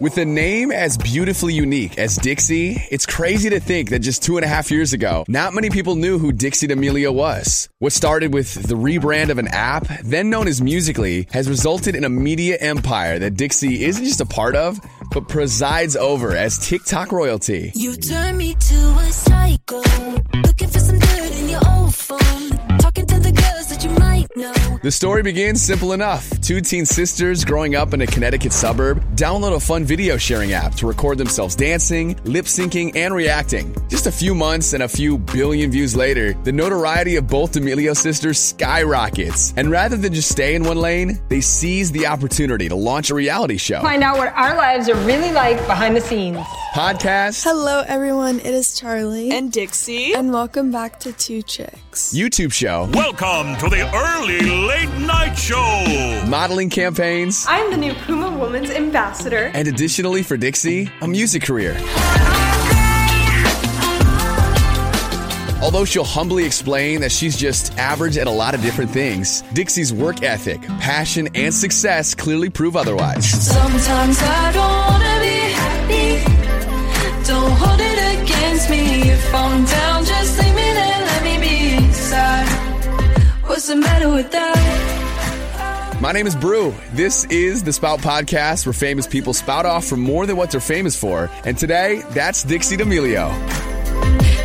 With a name as beautifully unique as Dixie, it's crazy to think that just two and a half years ago, not many people knew who Dixie D'Amelio was. What started with the rebrand of an app, then known as Musical.ly, has resulted in a media empire that Dixie isn't just a part of, but presides over as TikTok royalty. You turn me to a psycho. Looking for some in your old phone. The story begins simple enough. Two teen sisters growing up in a Connecticut suburb download a fun video sharing app to record themselves dancing, lip syncing, and reacting. Just a few months and a few billion views later, the notoriety of both D'Amelio sisters skyrockets. And rather than just stay in one lane, they seize the opportunity to launch a reality show. Find out what our lives are really like behind the scenes. Podcast, Hello, everyone. It is Charli. and Dixie. and welcome back to 2 Chix. YouTube show, Welcome to the early late night show. modeling campaigns, I'm the new Puma Woman's ambassador. and additionally for Dixie, a music career. Although she'll humbly explain that she's just average at a lot of different things, Dixie's work ethic, passion, and success clearly prove otherwise. Sometimes I don't wanna be happy. Don't hold it against me. If I'm down, just leave me there. Let me be sad. What's the matter with that? My name is Brew. This is the Spout Podcast, where famous people spout off for more than what they're famous for. And today, that's Dixie D'Amelio.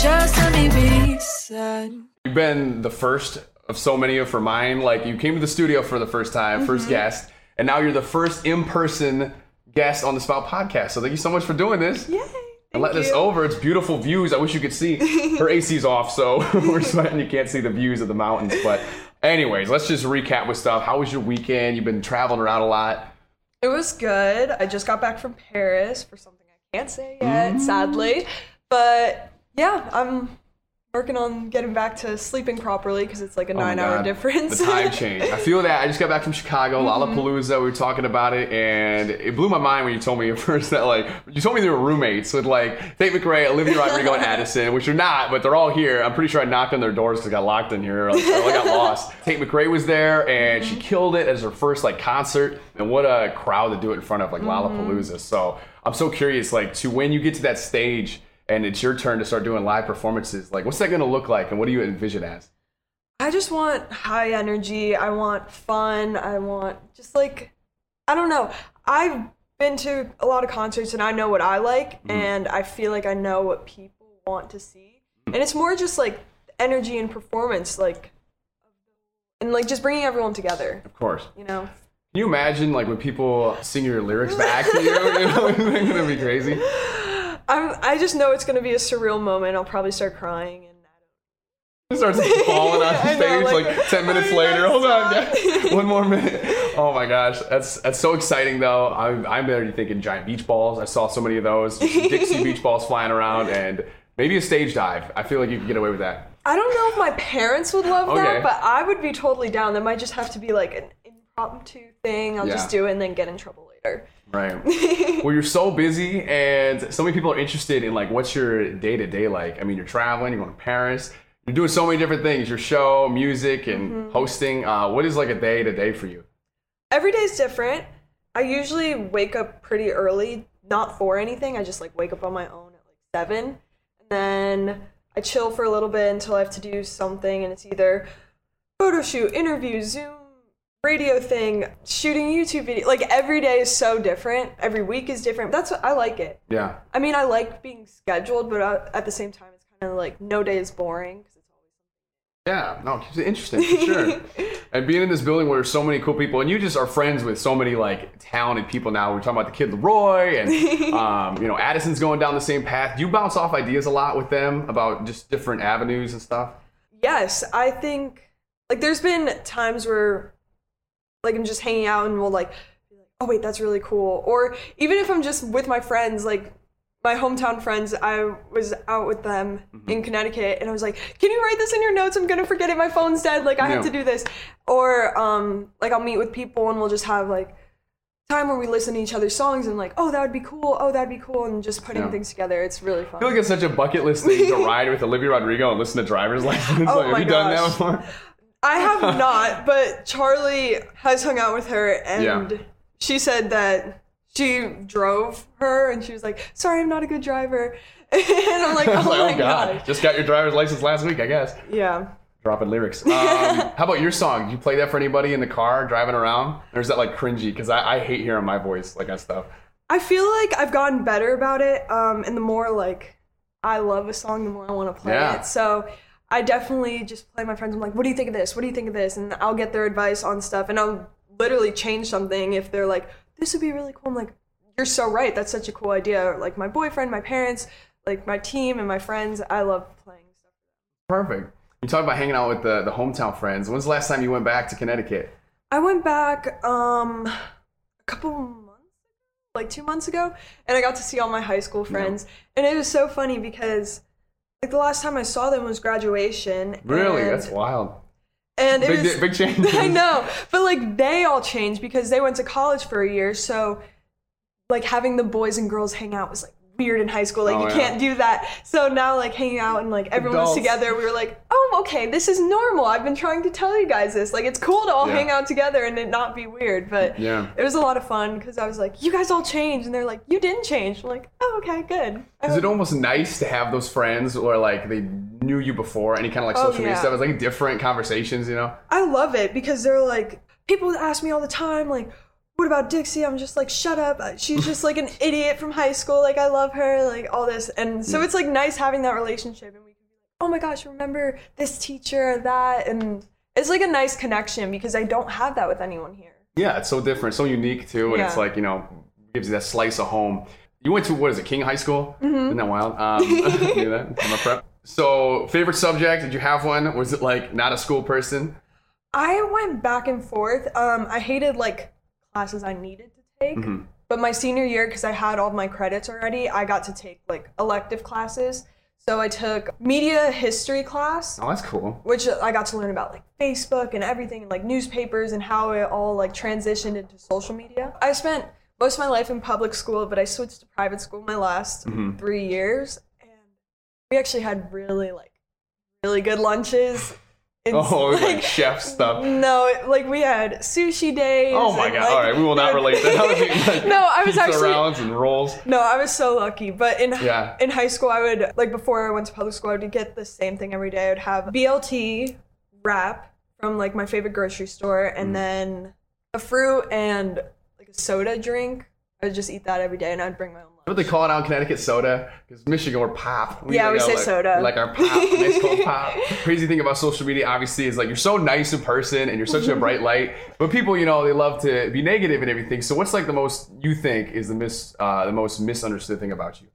Just let me be sad. You've been the first of so many of for mine. Like you came to the studio for the first time, mm-hmm. first guest, and now you're the first in-person guest on the Spout podcast. So thank you so much for doing this. Yay. Us you. over. It's beautiful views. I wish you could see. Her AC's off, so we're sweating. You can't see the views of the mountains. But anyways, let's just recap with stuff. How was your weekend? You've been traveling around a lot. It was good. I just got back from Paris for something I can't say yet, sadly. Mm-hmm. But yeah, I'm working on getting back to sleeping properly because it's like a Oh nine hour God, difference. The time change. I feel that. I just got back from Chicago, Mm-hmm. Lollapalooza. We were talking about it, and it blew my mind when you told me at first that like you told me they were roommates with like Tate McRae, Olivia Rodrigo, and Addison, which are not, but they're all here. I'm pretty sure I knocked on their doors because I got locked in here. Like, I got lost. Tate McRae was there, and Mm-hmm. she killed it as her first like concert. And what a crowd to do it in front of like Mm-hmm. Lollapalooza. So I'm so curious, like to when you get to that stage. And it's your turn to start doing live performances. Like, what's that going to look like, and what do you envision as? I just want high energy. I want fun. I want just like, I don't know. I've been to a lot of concerts and I know what I like, mm-hmm. and I feel like I know what people want to see. And it's more just like energy and performance, like, and like just bringing everyone together, Of course. you know? Can you imagine like when people sing your lyrics back to you? You know, it's gonna be crazy. I'm, I just know it's going to be a surreal moment. I'll probably start crying. And It starts falling on I stage know, like, like, ten minutes oh, later. Hold on, guys. one more minute. Oh my gosh, that's that's so exciting though. I'm I'm already thinking giant beach balls. I saw so many of those Dixie beach balls flying around, and maybe a stage dive. I feel like you could get away with that. I don't know if my parents would love Okay. that, but I would be totally down. That might just have to be like an impromptu thing. I'll Yeah. just do it and then get in trouble later. Right. well, you're so busy, and so many people are interested in like what's your day to day like. I mean, you're traveling, you're going to Paris, you're doing so many different things. Your show, music, and Mm-hmm. hosting. Uh, what is like a day to day for you? Every day is different. I usually wake up pretty early, not for anything. I just like wake up on my own at like seven, and then I chill for a little bit until I have to do something, and it's either photo shoot, interview, Zoom, radio thing, shooting YouTube video. Like every day is so different. Every week is different. That's what I like it. Yeah. I mean, I like being scheduled, but uh, at the same time, it's kind of like no day is boring 'cause it's Yeah, no, it keeps it interesting for sure. and being in this building where there's so many cool people, and you just are friends with so many like talented people now. We're talking about the Kid LAROI, and um, you know Addison's going down the same path. Do you bounce off ideas a lot with them about just different avenues and stuff? Yes, I think like there's been times where like I'm just hanging out and we'll like, oh wait, that's really cool. Or even if I'm just with my friends, like my hometown friends, I was out with them Mm-hmm. in Connecticut and I was like, can you write this in your notes? I'm gonna forget it. My phone's dead. Like I have to do this. Or um like I'll meet with people and we'll just have like time where we listen to each other's songs and like, oh that would be cool. Oh that'd be cool. And just putting Yeah. things together. It's really fun. I feel like it's such a bucket list thing to ride with Olivia Rodrigo and listen to driver's license. Oh like, have my you done that before? I have not, but Charli has hung out with her, and Yeah. she said that she drove her and she was like, "Sorry, I'm not a good driver." and I'm like, "Oh like, my oh god, god." just got your driver's license last week, I guess. Yeah. Dropping lyrics. Um, how about your song? Did you play that for anybody in the car driving around, or is that like cringy? Because I, I hate hearing my voice like that stuff. I feel like I've gotten better about it. Um, and the more like I love a song, the more I want to play Yeah. it. So I definitely just play my friends. I'm like, "What do you think of this? What do you think of this?" And I'll get their advice on stuff, and I'll literally change something if they're like, "This would be really cool." I'm like, "You're so right. That's such a cool idea." Or, like my boyfriend, my parents, like my team, and my friends. I love playing stuff. Perfect. You talk about hanging out with the, the hometown friends. When's the last time you went back to Connecticut? I went back um a couple months like two months ago, and I got to see all my high school friends, and it was so funny because like the last time I saw them was graduation. Really? and, That's wild. and it Big, was big change. I know, but like they all changed because they went to college for a year, so like having the boys and girls hang out was like weird in high school. Like Oh, you yeah. can't do that. So now like hanging out and like everyone was Adults. together, we were like, oh okay, this is normal. I've been trying to tell you guys this. Like it's cool to all Yeah. hang out together and it not be weird. But Yeah. it was a lot of fun because I was like, you guys all changed, and they're like, you didn't change. I'm like, oh okay, good. Is it almost nice to have those friends or like they knew you before any kind of like Oh, social media stuff? It's like different conversations, you know? I love it because they're like people ask me all the time like what about Dixie? I'm just like shut up. She's just like an idiot from high school. Like I love her, like all this. And so it's like nice having that relationship and we can be like, "Oh my gosh, remember this teacher that?" And it's like a nice connection because I don't have that with anyone here. Yeah, it's so different, so unique too, and it's like you know gives you that slice of home. You went to what is it, King High School? Mm-hmm. Isn't that wild? Um, knew that. I'm a prep. So, favorite subject? Did you have one? Was it like not a school person? I went back and forth. Um I hated like classes I needed to take. Mm-hmm. But my senior year, because I had all my credits already, I got to take like elective classes. So I took media history class, Oh, that's cool. which I got to learn about like Facebook and everything, and like newspapers and how it all like transitioned into social media. I spent most of my life in public school, but I switched to private school my last mm-hmm. three years, and we actually had really like really good lunches. It's Oh, was like chef stuff. no, like we had sushi days. Oh my god! like- All right, we will not relate that. Was like, No, I was actually- rounds and rolls. No, I was so lucky. But in Yeah. in high school, I would like before I went to public school, I would get the same thing every day. I would have BLT wrap from like my favorite grocery store, and Mm. then a fruit and like a soda drink. I would just eat that every day, and I'd bring my own. What they call it out in Connecticut? Soda? Because Michigan, we're pop. Yeah, we say like- soda. Like our pop, nice cold pop. Crazy thing about social media, obviously, is like you're so nice in person and you're such a bright light. But people, you know, they love to be negative and everything. So what's like the most you think is the mis uh, the most misunderstood thing about you?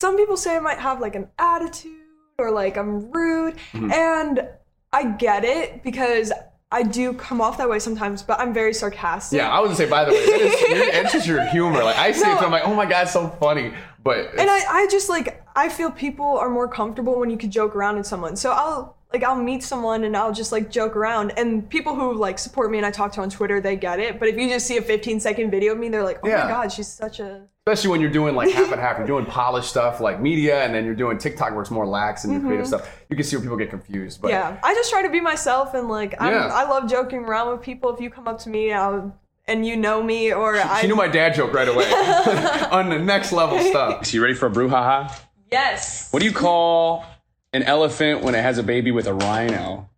Some people say I might have like an attitude or like I'm rude, Mm-hmm. and I get it because I do come off that way sometimes. But I'm very sarcastic. Yeah, I was gonna say. By the way, that is, you're- it's just your humor. Like I see No. it, to, I'm like, oh my god, it's so funny. But and I, I just like I feel people are more comfortable when you could joke around with someone. So I'll like I'll meet someone and I'll just like joke around. And people who like support me and I talk to on Twitter, they get it. But if you just see a 15 second video of me, they're like, oh Yeah. my god, she's such a especially when you're doing like half and half. You're doing polished stuff like media, and then you're doing TikTok where it's more lax and your creative stuff. You can see where people get confused. But Mm-hmm. yeah. I just try to be myself and like I'm, Yeah. I love joking around with people. If you come up to me I'll, and you know me or I she knew my dad joke right away on the next level stuff. So you ready for a brouhaha? yes What do you call an elephant when it has a baby with a rhino?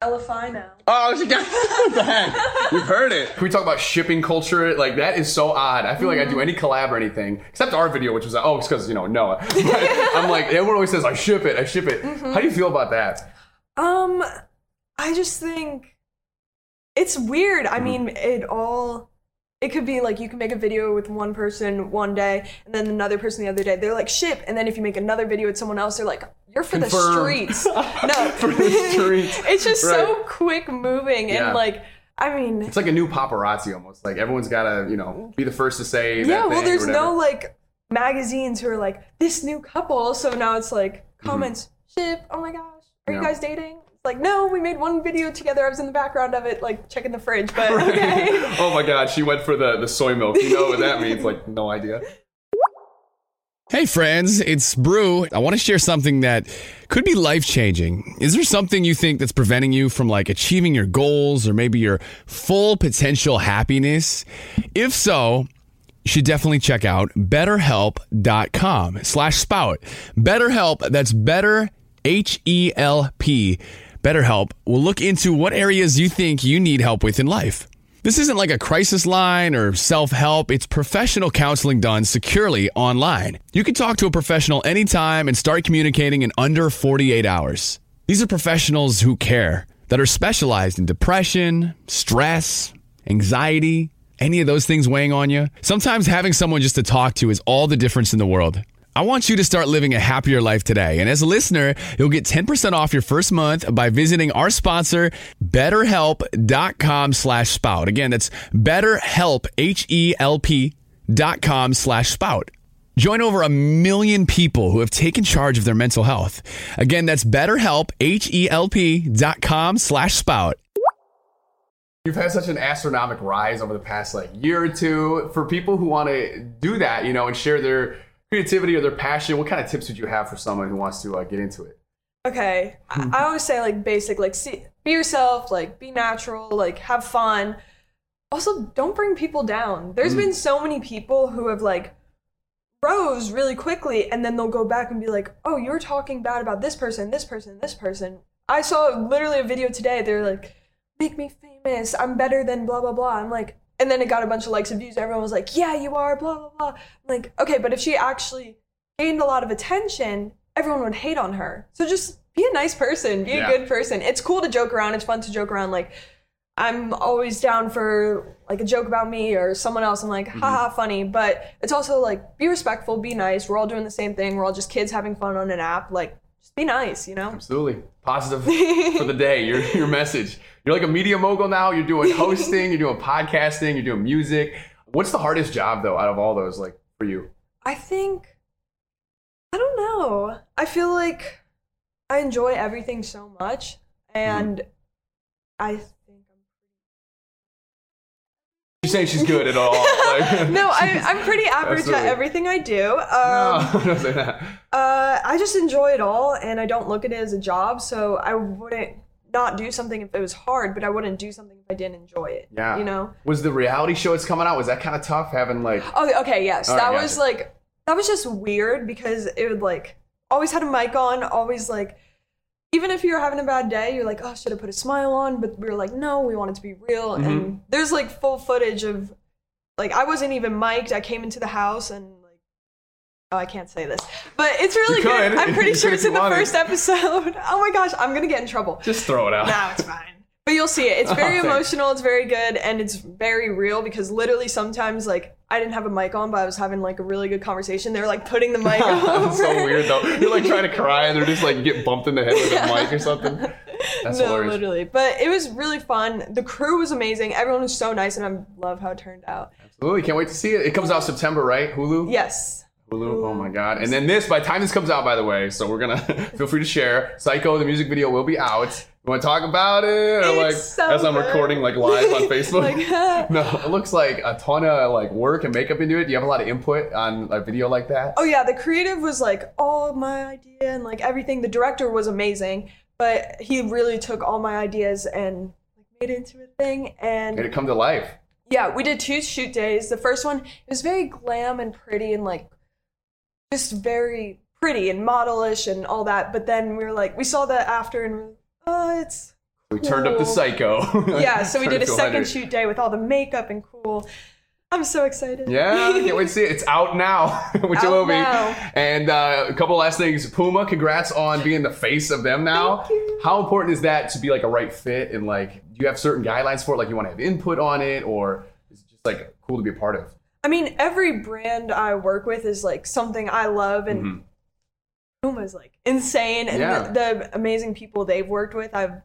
Elefino. Oh, she got what the heck? You've heard it. Can we talk about shipping culture? Like that is so odd. I feel like I do any collab or anything except our video, which was oh, it's because you know Noah. But I'm like everyone always says I ship it, I ship it. How do you feel about that? Um, I just think it's weird. I mean, it all. It could be like you can make a video with one person one day, and then another person the other day. They're like ship, and then if you make another video with someone else, they're like you're for the streets. No, For the streets. it's just so quick moving, Yeah. and like I mean, It's like a new paparazzi almost. Like everyone's gotta, you know, be the first to say. yeah. Well, there's no like magazines who are like this new couple, so now it's like comments ship. Oh my gosh, are you Mm-hmm. Guys dating? Like no, we made one video together. I was in the background of it, like checking the fridge, but okay. oh my god, she went for the, the soy milk. You know what that means? Like, no idea. Hey friends, it's Brew. I want to share something that could be life changing. Is there something you think that's preventing you from like achieving your goals or maybe your full potential happiness? If so, you should definitely check out betterhelp.com slash spout. BetterHelp, that's better H-E-L-P. BetterHelp will look into what areas you think you need help with in life. This isn't like a crisis line or self help. It's professional counseling done securely online. You can talk to a professional anytime and start communicating in under 48 hours. These are professionals who care, that are specialized in depression, stress, anxiety, any of those things weighing on you. Sometimes having someone just to talk to is all the difference in the world. I want you to start living a happier life today. And as a listener, you'll get 10% off your first month by visiting our sponsor, betterhelp.com slash spout. Again, that's betterhelp, H-E-L-P dot com slash spout. Join over a million people who have taken charge of their mental health. Again, that's betterhelp, H-E-L-P dot com slash spout. You've had such an astronomical rise over the past like year or two. For people who want to do that, you know, and share their creativity or their passion, what kind of tips would you have for someone who wants to uh, get into it? Okay, I, I always say like basic, like see, be yourself, like be natural, like have fun. Also, don't bring people down. There's been so many people who have like rose really quickly, and then they'll go back and be like, "Oh, you were talking bad about this person, this person, this person." I saw literally a video today. They're like, "Make me famous. I'm better than blah blah blah." I'm like, and then it got a bunch of likes and views. Everyone was like, "Yeah, you are." Blah blah blah. I'm like, okay, but if she actually gained a lot of attention, everyone would hate on her. So just be a nice person, be Yeah. a good person. It's cool to joke around. It's fun to joke around. Like, I'm always down for like a joke about me or someone else. I'm like, haha, mm-hmm. funny. But it's also like, be respectful, be nice. We're all doing the same thing. We're all just kids having fun on an app. Like, just be nice, you know? Absolutely. Positive for the day, your, your message. You're like a media mogul now. You're doing hosting, you're doing podcasting, you're doing music. What's the hardest job, though, out of all those, like, for you? I think, I don't know. I feel like I enjoy everything so much. Mm-hmm. And I think I'm She's saying she's good at all. Like, no, I, I'm pretty average at everything I do. Um, no, don't say that. Uh, I just enjoy it all, and I don't look at it as a job. So I wouldn't not do something if it was hard, but I wouldn't do something if I didn't enjoy it. Yeah. you know. Was the reality show that's coming out, was that kind of tough having, like, Oh, okay, yes, All right, that gotcha. was like that was just weird because it would like always had a mic on, always like. Even if you're having a bad day, you're like, oh, should I put a smile on? But we were like, no, we want it to be real. Mm-hmm. And there's like full footage of, like, I wasn't even mic'd. I came into the house and like, oh, I can't say this, but it's really good. I'm pretty sure it's in the wanted. first episode. Oh my gosh, I'm gonna get in trouble. just throw it out? No, it's fine. But you'll see it. It's very Oh, emotional. It's very good, and it's very real because literally sometimes like I didn't have a mic on, but I was having like a really good conversation. They were like putting the mic. That's so weird, though. You're like trying to cry and they're just like get bumped in the head with a mic or something. That's no, hilarious. literally. But it was really fun. The crew was amazing. Everyone was so nice, and I love how it turned out. Absolutely. Can't wait to see it. It comes out September, right? Hulu? Yes. Hulu. Oh my god. And then this, by the time this comes out, by the way, so we're gonna feel free to share. Psycho, the music video will be out. You wanna talk about it? Or like so as I'm recording like live on Facebook? Like, no, it looks like a ton of like work and makeup into it. Do you have a lot of input on a video like that? Oh yeah, the creative was like all my idea and like everything. The director was amazing, but he really took all my ideas and like made it into a thing. And Made it come to life. Yeah, we did two shoot days. The first one it was very glam and pretty and like just very pretty and modelish and all that. But then we were like, we saw that after and we we're like, oh, it's We turned up the psycho. yeah. So we did a second shoot day with all the makeup and cool. I'm so excited. Yeah, can't wait to see it. It's out now, which it Out will be. now. And uh, a couple last things. Puma, congrats on being the face of them now. Thank you. How important is that to be like a right fit? And like, do you have certain guidelines for it? Like, you want to have input on it, or is it just like cool to be a part of? I mean, every brand I work with is like something I love, and Mhm. Puma's like insane, and Yeah. the, the amazing people they've worked with. I've like,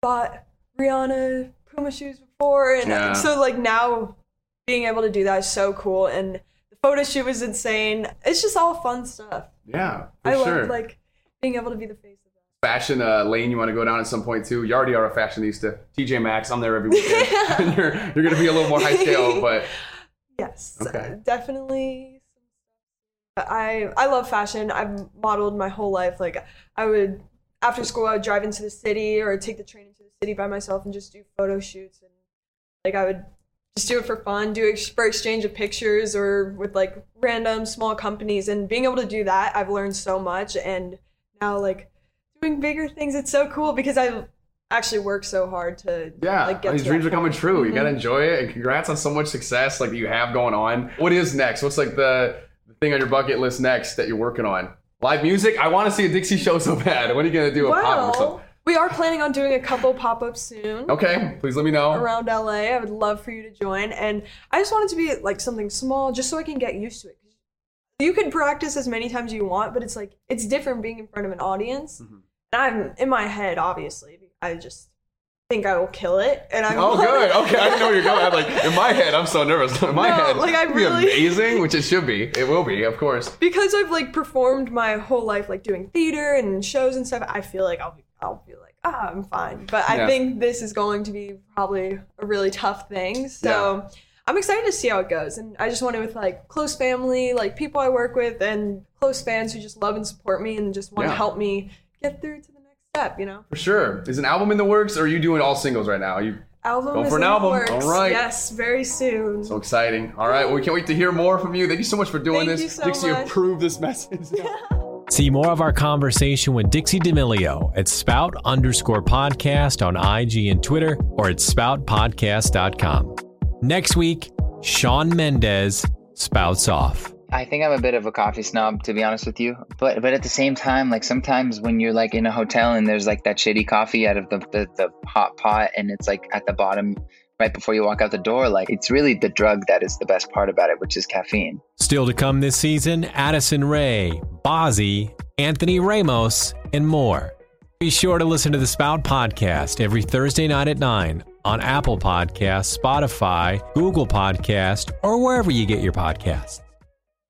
bought Rihanna Puma shoes before, and Yeah. so like now being able to do that is so cool, and the photo shoot was insane. It's just all fun stuff. Yeah, for I sure. love like being able to be the face. Fashion uh, lane you want to go down at some point too. You already are a fashionista. TJ Maxx, I'm there every weekend. you're you're gonna be a little more high scale, but Yes, Okay. definitely. I I love fashion. I've modeled my whole life. Like I would after school, I would drive into the city or take the train into the city by myself and just do photo shoots. And like I would just do it for fun, do it for exchange of pictures or with like random small companies. And being able to do that, I've learned so much. And now, like, doing bigger things, it's so cool because I actually worked so hard to Yeah, like get these dreams are coming true. You Mhm. gotta enjoy it, and congrats on so much success like that you have going on. What is next? What's like the, the thing on your bucket list next that you're working on? Live music. I want to see a Dixie show so bad. When are you gonna do a pop or Well, something? we are planning on doing a couple pop ups soon. Okay, please let me know. around LA. I would love for you to join. And I just want it to be like something small just so I can get used to it. You can practice as many times as you want, but it's like it's different being in front of an audience. Mm-hmm. I'm in my head, obviously. I just think I will kill it. And I'm Oh, good. Okay, I didn't know where you're going. I'm like, in my head, I'm so nervous. In my No, head, like, I it'd be really- amazing, which it should be. It will be, of course. because I've like performed my whole life like doing theater and shows and stuff, I feel like I'll be I'll be like, ah, I'm fine. But I Yeah. think this is going to be probably a really tough thing. So I'm excited to see how it goes. And I just want it with like close family, like people I work with and close fans who just love and support me and just want Yeah. to help me get through to the next step, you know? For sure. Is an album in the works, or are you doing all singles right now? Are you Album Going is for an in the album. works. All right. Yes, very soon. so exciting? All right, well, we can't wait to hear more from you. Thank you so much for doing Thank this. you so Dixie, much. approve this message. See more of our conversation with Dixie D'Amelio at spout underscore podcast on IG and Twitter or at spoutpodcast.com. Next week, Shawn Mendes spouts off. I think I'm a bit of a coffee snob, to be honest with you. But but at the same time, like sometimes when you're like in a hotel and there's like that shitty coffee out of the, the, the hot pot and it's like at the bottom right before you walk out the door, like it's really the drug that is the best part about it, which is caffeine. Still to come this season, Addison Rae, Bazzi, Anthony Ramos, and more. Be sure to listen to the Spout Podcast every Thursday night at 9 on Apple Podcasts, Spotify, Google Podcast, or wherever you get your podcasts.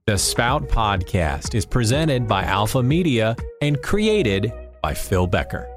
The Spout Podcast is presented by Alpha Media and created by Phil Becker.